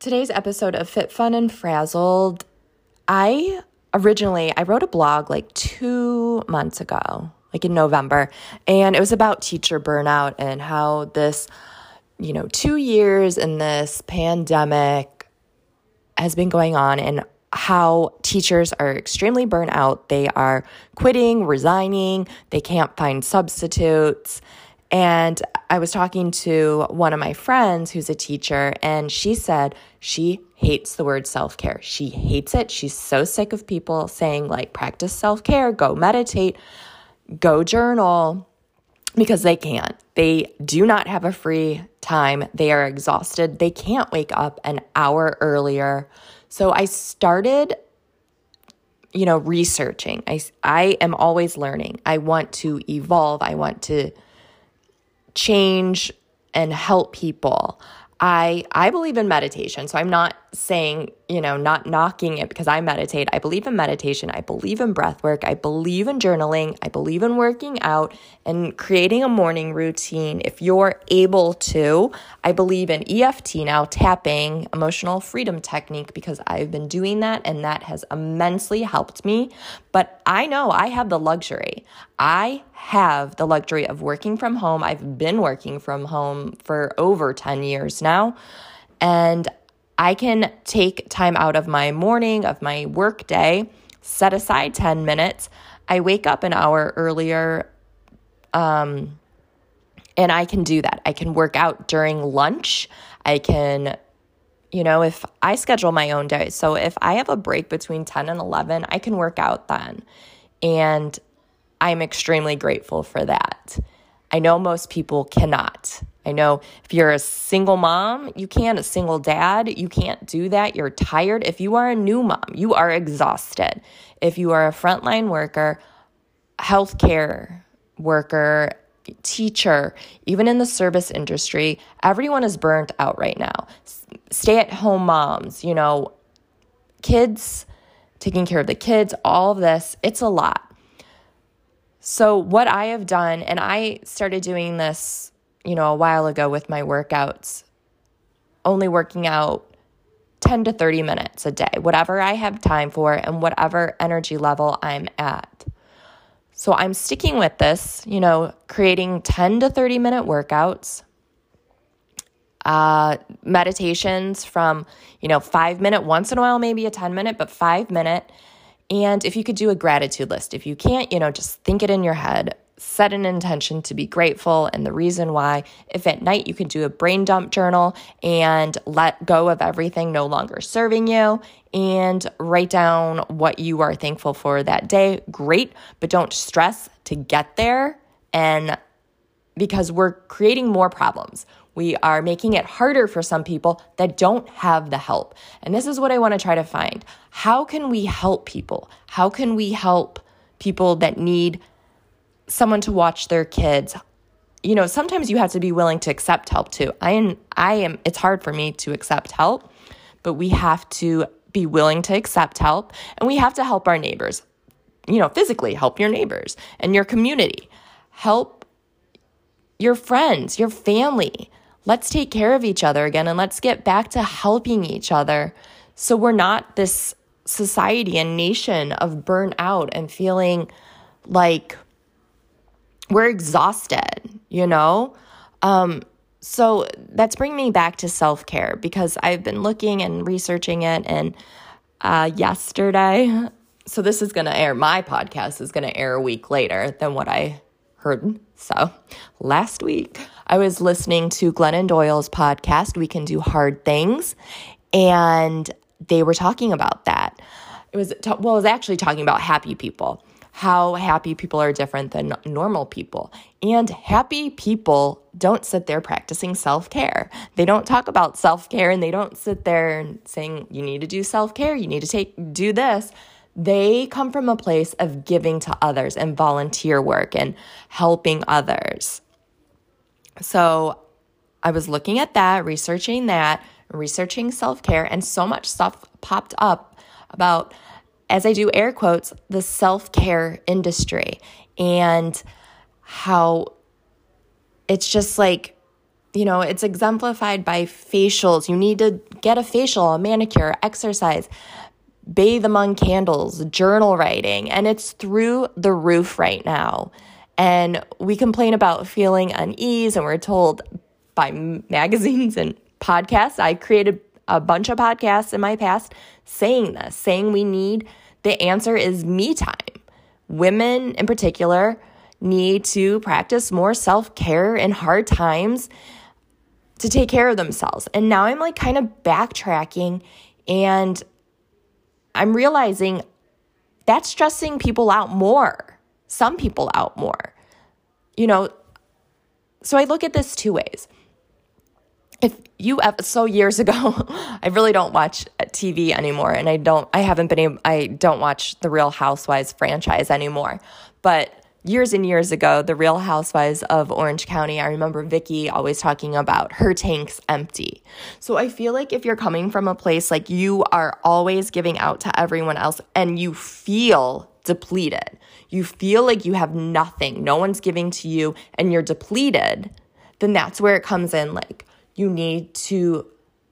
Today's episode of Fit Fun and Frazzled, I originally I wrote a blog like 2 months ago, like in November, and it was about teacher burnout and how this you know, 2 years in this pandemic has been going on and how teachers are extremely burnt out. They are quitting, resigning, they can't find substitutes. And I was talking to one of my friends who's a teacher, and she said she hates the word self care. She hates it. She's so sick of people saying, like, practice self care, go meditate, go journal, because they can't. They do not have a free time. They are exhausted. They can't wake up an hour earlier. So I started you know researching i i am always learning i want to evolve i want to change and help people. I I believe in meditation. So I'm not saying, you know, not knocking it because I meditate. I believe in meditation. I believe in breath work. I believe in journaling. I believe in working out and creating a morning routine. If you're able to, I believe in EFT now, tapping, emotional freedom technique, because I've been doing that and that has immensely helped me. But I know I have the luxury. I have the luxury of working from home. I've been working from home for over 10 years now. And I can take time out of my morning, of my work day, set aside 10 minutes. I wake up an hour earlier. Um, and I can do that. I can work out during lunch. I can, you know, if I schedule my own day. So if I have a break between 10 and 11, I can work out then. And I'm extremely grateful for that. I know most people cannot. I know if you're a single mom, you can't, a single dad, you can't do that. You're tired. If you are a new mom, you are exhausted. If you are a frontline worker, healthcare worker, teacher, even in the service industry, everyone is burnt out right now. Stay at home moms, you know, kids, taking care of the kids, all of this, it's a lot. So, what I have done, and I started doing this you know, a while ago with my workouts, only working out 10 to 30 minutes a day, whatever I have time for and whatever energy level I'm at. So I'm sticking with this, you know, creating 10 to 30 minute workouts, uh, meditations from, you know, five minute, once in a while, maybe a 10 minute, but five minute. And if you could do a gratitude list, if you can't, you know, just think it in your head set an intention to be grateful and the reason why. If at night you can do a brain dump journal and let go of everything no longer serving you and write down what you are thankful for that day, great, but don't stress to get there and because we're creating more problems. We are making it harder for some people that don't have the help. And this is what I want to try to find. How can we help people? How can we help people that need someone to watch their kids. You know sometimes you have to be willing to accept help too. I am i am it's hard for me to accept help but we have to be willing to accept help and we have to help our neighbors. You know physically help your neighbors and your community. Help your friends your family. Let's take care of each other again and let's get back to helping each other so we're not this society and nation of burnout and feeling like we're exhausted, you know? Um, so that's bringing me back to self care because I've been looking and researching it. And uh, yesterday, so this is going to air, my podcast is going to air a week later than what I heard. So last week, I was listening to Glennon Doyle's podcast, We Can Do Hard Things. And they were talking about that. It was, well, it was actually talking about happy people, how happy people are different than normal people. And happy people don't sit there practicing self care. They don't talk about self care and they don't sit there saying, you need to do self care, you need to take, do this. They come from a place of giving to others and volunteer work and helping others. So I was looking at that, researching that, researching self care, and so much stuff popped up about, as I do air quotes, the self care industry and how it's just like, you know, it's exemplified by facials. You need to get a facial, a manicure, exercise, bathe among candles, journal writing, and it's through the roof right now. And we complain about feeling unease, and we're told by magazines and podcasts. I created a bunch of podcasts in my past saying this, saying we need the answer is me time. Women in particular need to practice more self care in hard times to take care of themselves. And now I'm like kind of backtracking and I'm realizing that's stressing people out more, some people out more. You know, so I look at this two ways if you ever, so years ago i really don't watch uh, tv anymore and i don't i haven't been able i don't watch the real housewives franchise anymore. But years and years ago the real housewives of orange county i remember vicki always talking about her tanks empty. So i feel like if you're coming from a place like you are always giving out to everyone else and you feel depleted. You feel like you have nothing no one's giving to you and you're depleted then that's where it comes in like you need to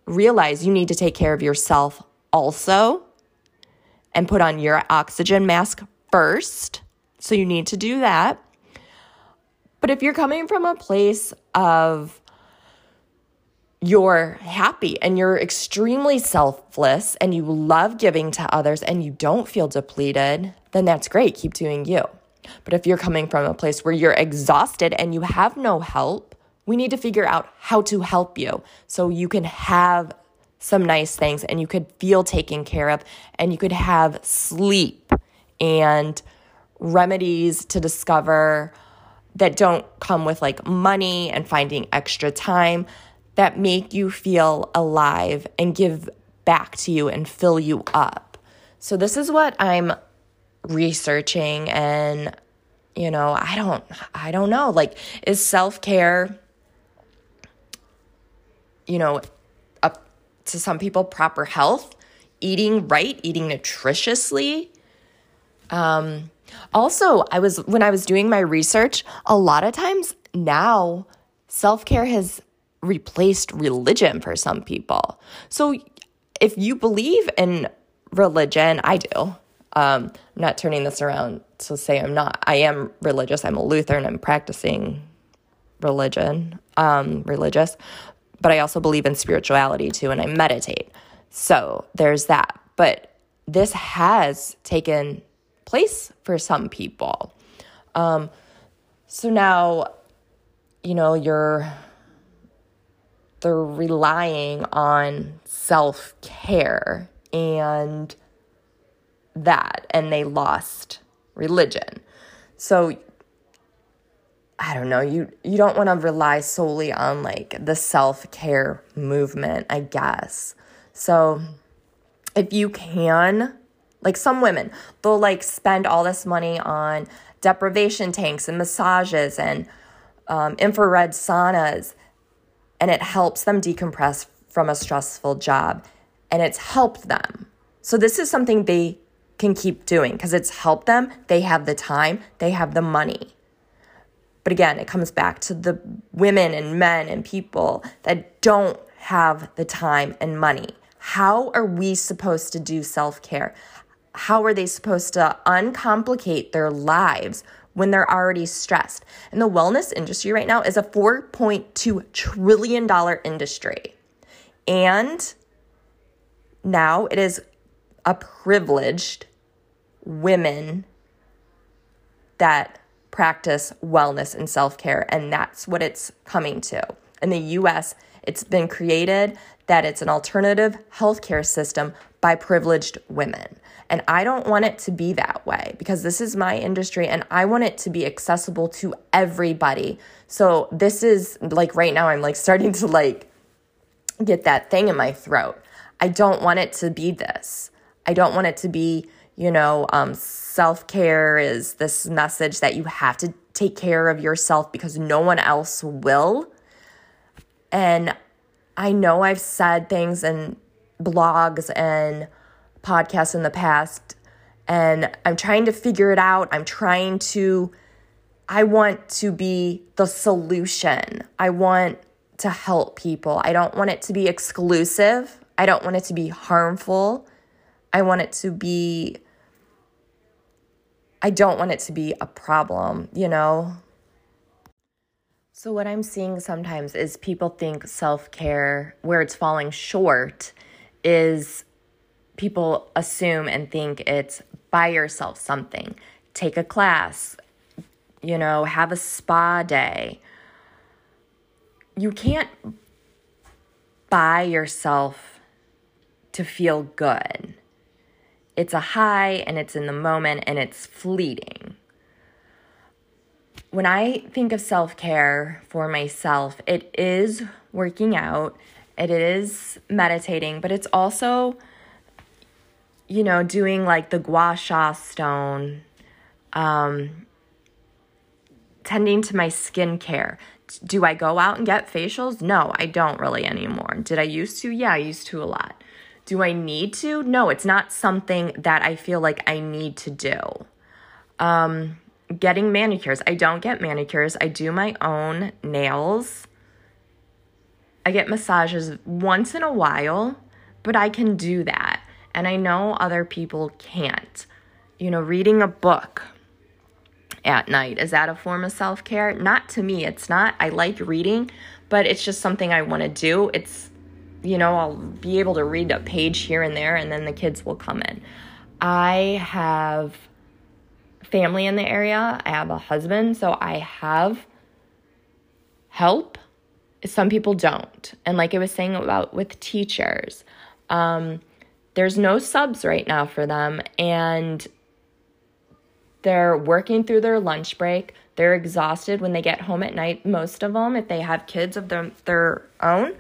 realize you need to take care of yourself also and put on your oxygen mask first. So you need to do that. But if you're coming from a place of you're happy and you're extremely selfless and you love giving to others and you don't feel depleted, then that's great. Keep doing you. But if you're coming from a place where you're exhausted and you have no help, we need to figure out how to help you so you can have some nice things and you could feel taken care of and you could have sleep and remedies to discover that don't come with like money and finding extra time that make you feel alive and give back to you and fill you up. So this is what I'm researching and you know, I don't I don't know. Like is self-care you know, up to some people, proper health, eating right, eating nutritiously. Um, also, I was when I was doing my research, a lot of times now self care has replaced religion for some people. So if you believe in religion, I do. Um, I'm not turning this around to say I'm not. I am religious. I'm a Lutheran. I'm practicing religion, um, religious but I also believe in spirituality too, and I meditate. So there's that. But this has taken place for some people. Um, so now, you know, you're they're relying on self care and that, and they lost religion. So I don't know, you you don't want to rely solely on like the self-care movement, I guess. So if you can, like some women, they'll like spend all this money on deprivation tanks and massages and um, infrared saunas, and it helps them decompress from a stressful job and it's helped them. So, this is something they can keep doing because it's helped them. They have the time, they have the money. But again, it comes back to the women and men and people that don't have the time and money. How are we supposed to do self care? How are they supposed to uncomplicate their lives when they're already stressed? And the wellness industry right now is a $4.2 trillion industry. And now it is a privileged women that practice wellness and self care. And that's what it's coming to. In the US, It's been created that it's an alternative healthcare system by privileged women. And I don't want it to be that way because this is my industry and I want it to be accessible to everybody. So this is like right now I'm like starting to like get that thing in my throat. I don't want it to be this. I don't want it to be, you know, um, self care is this message that you have to take care of yourself because no one else will. And I know I've said things in blogs and podcasts in the past, and I'm trying to figure it out. I'm trying to, I want to be the solution. I want to help people. I don't want it to be exclusive. I don't want it to be harmful. I want it to be, I don't want it to be a problem, you know? So, what I'm seeing sometimes is people think self care, where it's falling short, is people assume and think it's buy yourself something, take a class, you know, have a spa day. You can't buy yourself to feel good. It's a high and it's in the moment and it's fleeting when I think of self care for myself, it is working out, it is meditating, but it's also, you know, doing like the gua sha stone, um, tending to my skincare. Do I go out and get facials? No, I don't really anymore. Did I used to? Yeah, I used to a lot. Do I need to? No, it's not something that I feel like I need to do. Um, getting manicures. I don't get manicures. I do my own nails. I get massages once in a while, but I can do that. And I know other people can't. You know, reading a book at night, is that a form of self care? Not to me. It's not. I like reading, but it's just something I want to do. It's, you know, I'll be able to read a page here and there, and then the kids will come in. I have family in the area. I have a husband, so I have help. Some people don't. And like I was saying about with teachers, um, there's no subs right now for them, and they're working through their lunch break. They're exhausted when they get home at night. Most of them, if they have kids of their, their own,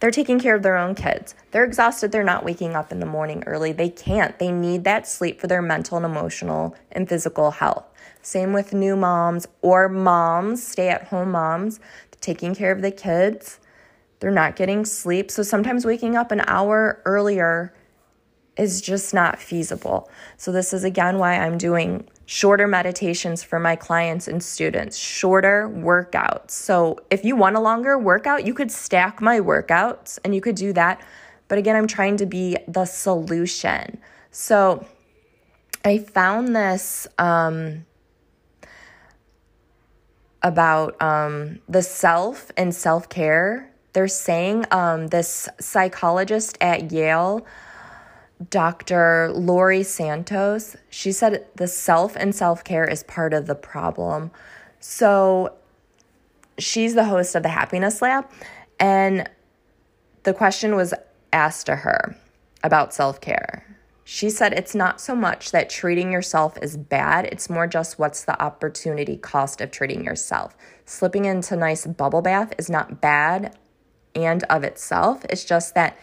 they're taking care of their own kids. They're exhausted. They're not waking up in the morning early. They can't. They need that sleep for their mental and emotional and physical health. Same with new moms or moms, stay at home moms, taking care of the kids. They're not getting sleep. So sometimes waking up an hour earlier is just not feasible. So, this is again why I'm doing shorter meditations for my clients and students, shorter workouts. So, if you want a longer workout, you could stack my workouts and you could do that. But again, I'm trying to be the solution. So, I found this um, about um, the self and self care. They're saying um, this psychologist at Yale Dr. Laurie Santos, she said the self and self care is part of the problem. So she's the host of the Happiness Lab, and the question was asked to her about self care. She said it's not so much that treating yourself is bad, it's more just what's the opportunity cost of treating yourself. Slipping into nice bubble bath is not bad and of itself, it's just that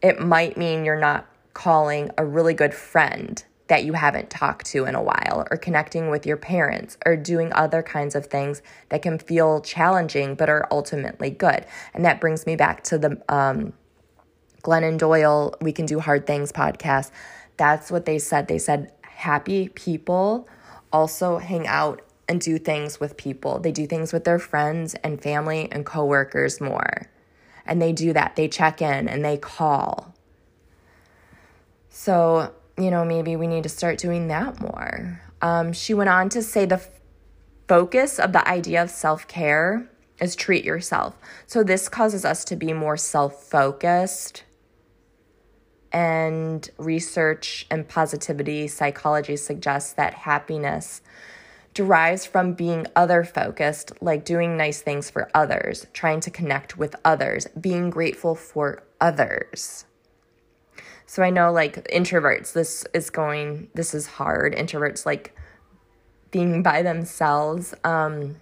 it might mean you're not calling a really good friend that you haven't talked to in a while, or connecting with your parents, or doing other kinds of things that can feel challenging but are ultimately good. And that brings me back to the um, Glennon Doyle We Can Do Hard Things podcast. That's what they said. They said happy people also hang out and do things with people. They do things with their friends and family and coworkers more. And they do that. They check in and they call so, you know, maybe we need to start doing that more. Um, she went on to say the f- focus of the idea of self care is treat yourself. So, this causes us to be more self focused. And research and positivity psychology suggests that happiness derives from being other focused, like doing nice things for others, trying to connect with others, being grateful for others. So I know like introverts, this is going, this is hard. Introverts like being by themselves. Um,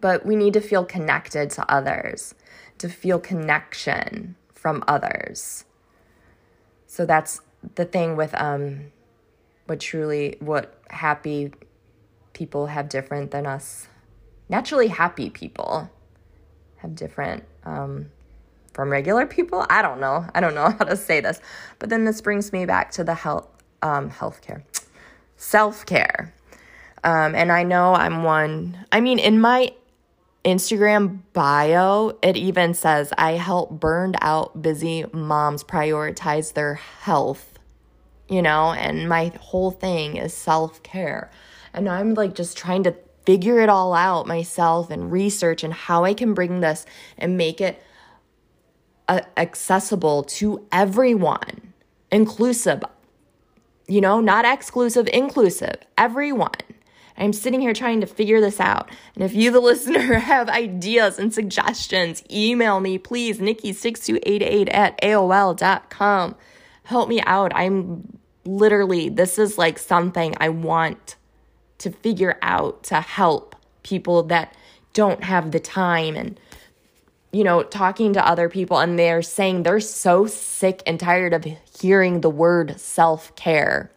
but we need to feel connected to others, to feel connection from others. So that's the thing with um, what truly, what happy people have different than us. Naturally happy people have different um, from regular people. I don't know. I don't know how to say this. But then this brings me back to the health um, healthcare, self care. Um, and I know I'm one. I mean, in my Instagram bio, it even says I help burned out, busy moms prioritize their health, you know, and my whole thing is self care. And I'm like just trying to figure it all out myself and research and how I can bring this and make it accessible to everyone, inclusive, you know, not exclusive, inclusive, everyone. I'm sitting here trying to figure this out. And if you, the listener, have ideas and suggestions, email me, please, nikki6288 at AOL.com. Help me out. I'm literally, this is like something I want to figure out to help people that don't have the time and you know talking to other people and they're saying they're so sick and tired of hearing the word self-care.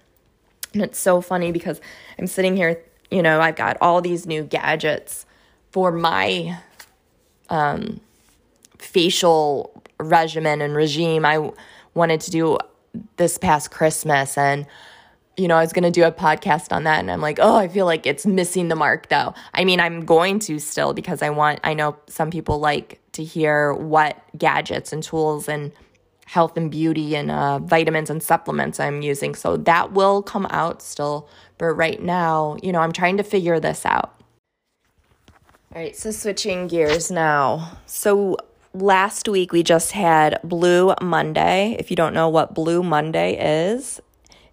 And it's so funny because i'm sitting here you know i've got all these new gadgets for my um, facial regimen and regime i wanted to do this past christmas. And you know, I was going to do a podcast on that and I'm like, oh, I feel like it's missing the mark though. I mean, I'm going to still because I want, I know some people like to hear what gadgets and tools and health and beauty and uh, vitamins and supplements I'm using. So that will come out still. But right now, you know, I'm trying to figure this out. All right, so switching gears now. So last week we just had Blue Monday. If you don't know what Blue Monday is,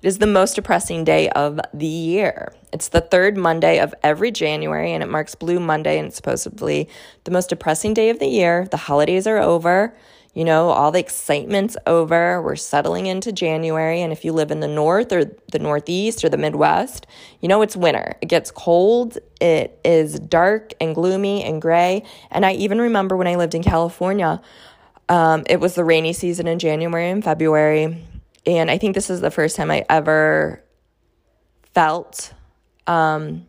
it is the most depressing day of the year. It's the third Monday of every January, and it marks Blue Monday, and it's supposedly the most depressing day of the year. The holidays are over. You know, all the excitement's over. We're settling into January. And if you live in the North or the Northeast or the Midwest, you know it's winter. It gets cold. It is dark and gloomy and gray. And I even remember when I lived in California, um, it was the rainy season in January and February. And I think this is the first time I ever felt um,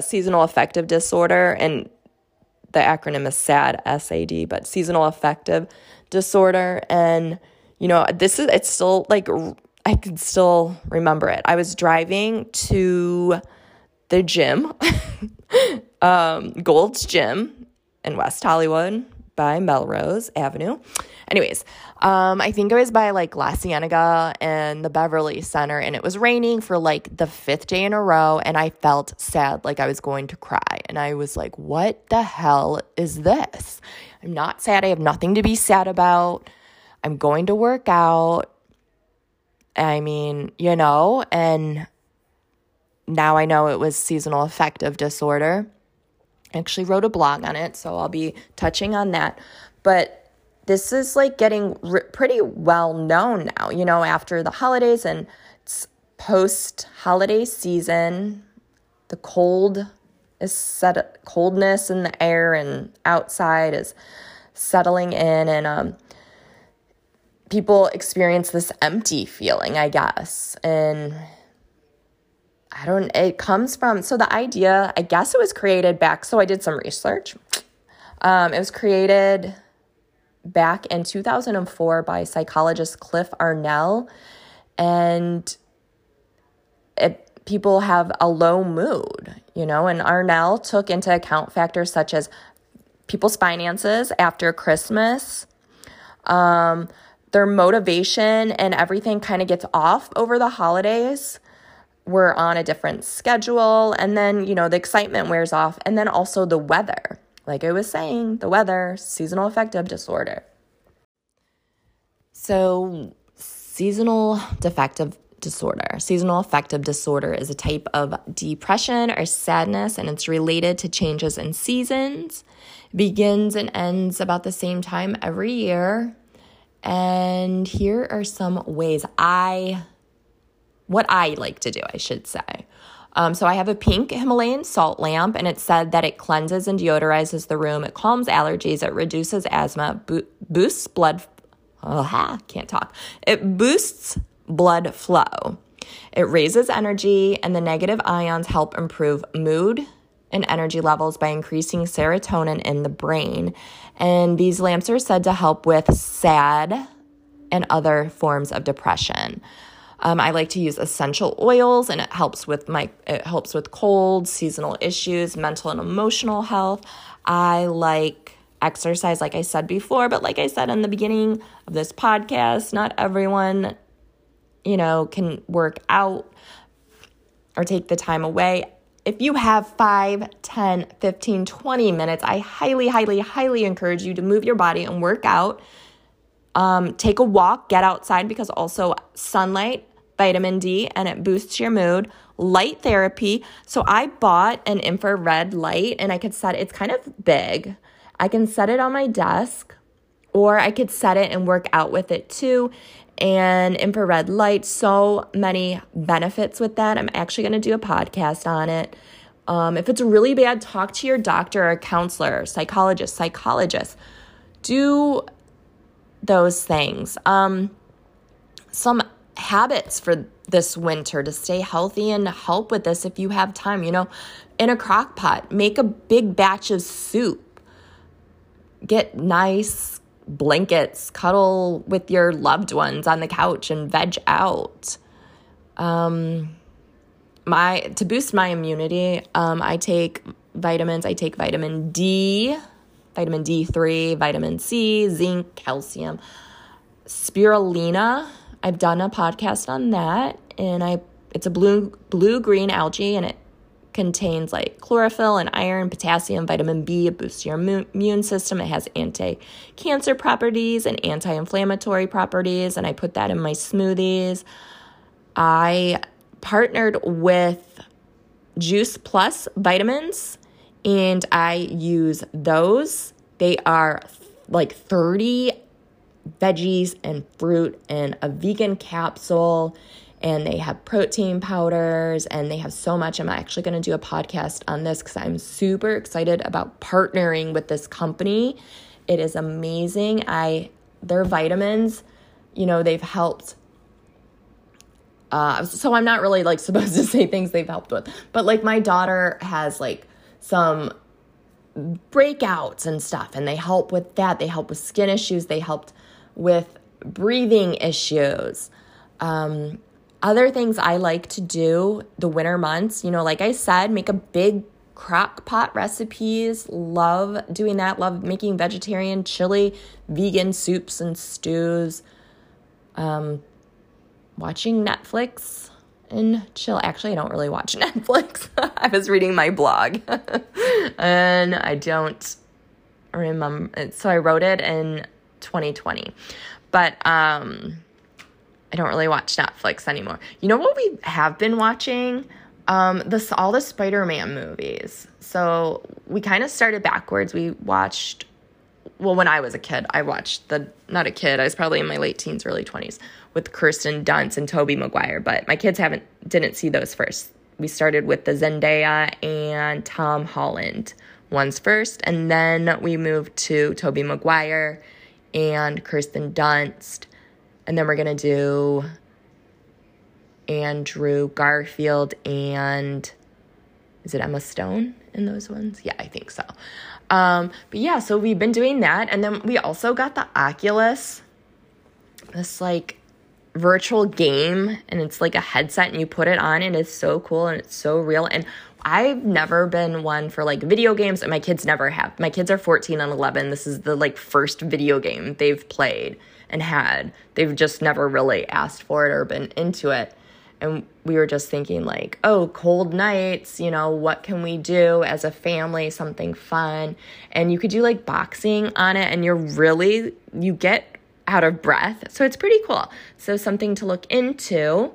seasonal affective disorder. And the acronym is SAD, SAD, but seasonal affective disorder. And, you know, this is, it's still like, I can still remember it. I was driving to the gym, um, Gold's Gym in West Hollywood by Melrose Avenue. Anyways, um, I think I was by like La Cienega and the Beverly Center, and it was raining for like the fifth day in a row, and I felt sad, like I was going to cry. And I was like, what the hell is this? I'm not sad. I have nothing to be sad about. I'm going to work out. I mean, you know, and now I know it was seasonal affective disorder. I actually wrote a blog on it, so I'll be touching on that. But this is like getting pretty well known now, you know, after the holidays and post holiday season. The cold is set, coldness in the air and outside is settling in, and um, people experience this empty feeling, I guess. And I don't, it comes from, so the idea, I guess it was created back, so I did some research. Um, it was created back in 2004 by psychologist Cliff Arnell. And it, people have a low mood, you know, and Arnell took into account factors such as people's finances after Christmas, um, their motivation and everything kind of gets off over the holidays. We're on a different schedule, and then, you know, the excitement wears off, and then also the weather like I was saying, the weather, seasonal affective disorder. So, seasonal defective disorder. Seasonal affective disorder is a type of depression or sadness, and it's related to changes in seasons. Begins and ends about the same time every year. And here are some ways I, what I like to do, I should say. Um, so I have a pink Himalayan salt lamp, and it said that it cleanses and deodorizes the room. It calms allergies. It reduces asthma, bo- boosts blood. Oh, can't talk. It boosts blood flow. It raises energy, and the negative ions help improve mood and energy levels by increasing serotonin in the brain. And these lamps are said to help with SAD and other forms of depression. Um, I like to use essential oils, and it helps with my it helps with colds, seasonal issues, mental and emotional health. I like exercise, like I said before, but like I said in the beginning of this podcast, not everyone, you know, can work out or take the time away. If you have 5, 10, 15, 20 minutes, I highly, highly, highly encourage you to move your body and work out. Um, take a walk, get outside because also sunlight vitamin D and it boosts your mood. Light therapy. So I bought an infrared light and I could set it, it's kind of big. I can set it on my desk or I could set it and work out with it too. And infrared light, so many benefits with that. I'm actually going to do a podcast on it. Um, if it's really bad, talk to your doctor or counselor, psychologist, psychologist. Do those things. Um, some habits for this winter to stay healthy and help with this if you have time. You know, in a crock pot, make a big batch of soup. Get nice blankets, cuddle with your loved ones on the couch and veg out. Um, my to boost my immunity, um, I take vitamins. I take vitamin D, vitamin D3, vitamin C, zinc, calcium, spirulina I've done a podcast on that, and I it's a blue blue green algae, and it contains like chlorophyll and iron, potassium, vitamin B. It boosts your immune system. It has anti-cancer properties and anti-inflammatory properties, and I put that in my smoothies. I partnered with Juice Plus vitamins, and I use those. They are like 30 veggies and fruit and a vegan capsule and they have protein powders and they have so much. I'm actually going to do a podcast on this because I'm super excited about partnering with this company. It is amazing. I their vitamins, you know, they've helped. Uh, so I'm not really like supposed to say things they've helped with, but like my daughter has like some breakouts and stuff, and they help with that. They help with skin issues. They helped with breathing issues. Um, other things I like to do the winter months, you know, like I said, make a big crock pot recipes. Love doing that. Love making vegetarian, chili, vegan soups and stews. Um, watching Netflix and chill. Actually, I don't really watch Netflix. I was reading my blog and I don't remember. So I wrote it in 2020. But um, I don't really watch Netflix anymore. You know what we have been watching? Um, this all the Spider-Man movies. So we kind of started backwards. We watched well when I was a kid, I watched the not a kid, I was probably in my late teens, early 20s with Kirsten Dunst and Tobey Maguire, but my kids haven't didn't see those first. We started with the Zendaya and Tom Holland ones first, and then we moved to Tobey Maguire and Kirsten Dunst. And then we're to do Andrew Garfield and is it Emma Stone in those ones? Yeah, I think so. Um, but yeah, so we've been doing that. And then we also got the Oculus, this like virtual game, and it's like a headset, and you put it on, and it's so cool and it's so real. And I've never been one for like video games, and my kids never have. My kids are 14 and 11. This is the like first video game they've played and had. They've just never really asked for it or been into it. And we were just thinking, like, oh, cold nights, you know, what can we do as a family? Something fun. And you could do like boxing on it, and you're really, you get out of breath. So it's pretty cool. So, something to look into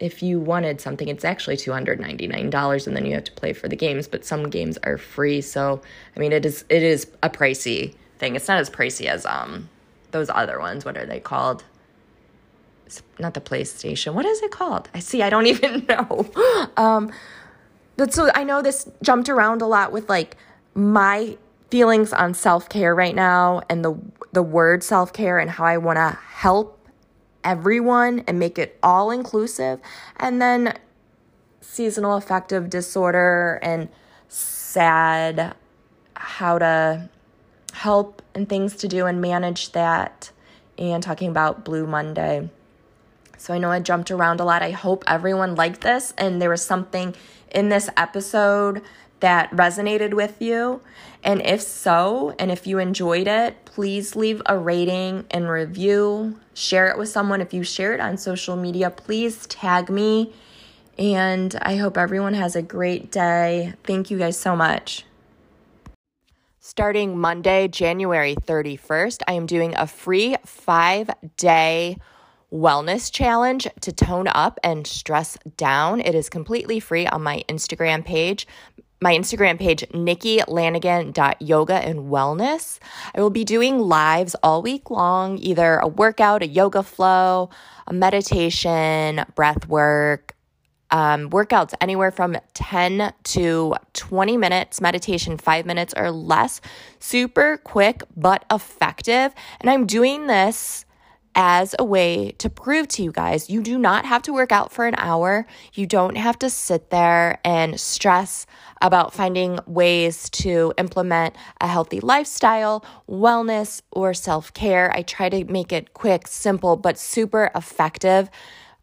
if you wanted something, it's actually $299 and then you have to play for the games, but some games are free. So, I mean, it is it is a pricey thing. It's not as pricey as um those other ones. What are they called? It's not the PlayStation. What is it called? I see. I don't even know. um but so I know this jumped around a lot with like my feelings on self-care right now and the the word self-care and how I want to help everyone and make it all inclusive. And then seasonal affective disorder and sad, how to help and things to do and manage that, and talking about Blue Monday. So I know I jumped around a lot. I hope everyone liked this and there was something in this episode that resonated with you. And if so, and if you enjoyed it, please leave a rating and review. Share it with someone. If you share it on social media, please tag me. And I hope everyone has a great day. Thank you guys so much. Starting Monday, January 31st, I am doing a free five day wellness challenge to tone up and stress down. It is completely free on my Instagram page my Instagram page, nikkilanigan.yoga and wellness. I will be doing lives all week long, either a workout, a yoga flow, a meditation, breath work, um, workouts anywhere from 10 to 20 minutes, meditation five minutes or less. Super quick but effective. And I'm doing this as a way to prove to you guys you do not have to work out for an hour. You don't have to sit there and stress about finding ways to implement a healthy lifestyle, wellness, or self care. I try to make it quick, simple, but super effective.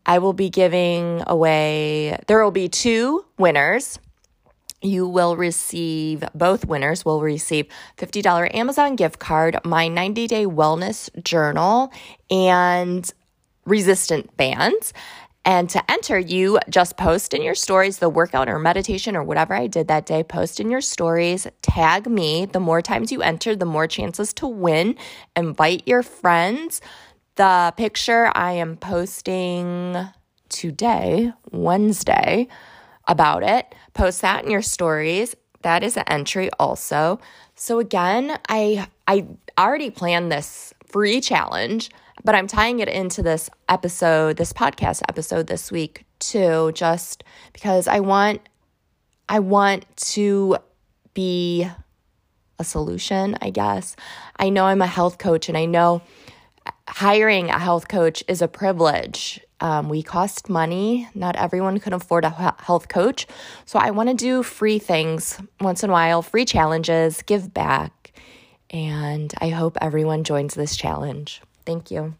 I will be giving away, there will be two winners you will receive both winners will receive $50 Amazon gift card, my 90 day wellness journal, and resistant bands. And to enter, you just post in your stories the workout or meditation or whatever I did that day. Post in your stories, tag me. The more times you enter, the more chances to win. Invite your friends. The picture I am posting today, Wednesday, about it. Post that in your stories. That is an entry also. So again, I I already planned this free challenge, but I'm tying it into this episode, this podcast episode this week too, just because I want I want to be a solution, I guess. I know I'm a health coach and I know hiring a health coach is a privilege um, we cost money. Not everyone can afford a health coach. So I want to do free things once in a while, free challenges, give back. And I hope everyone joins this challenge. Thank you.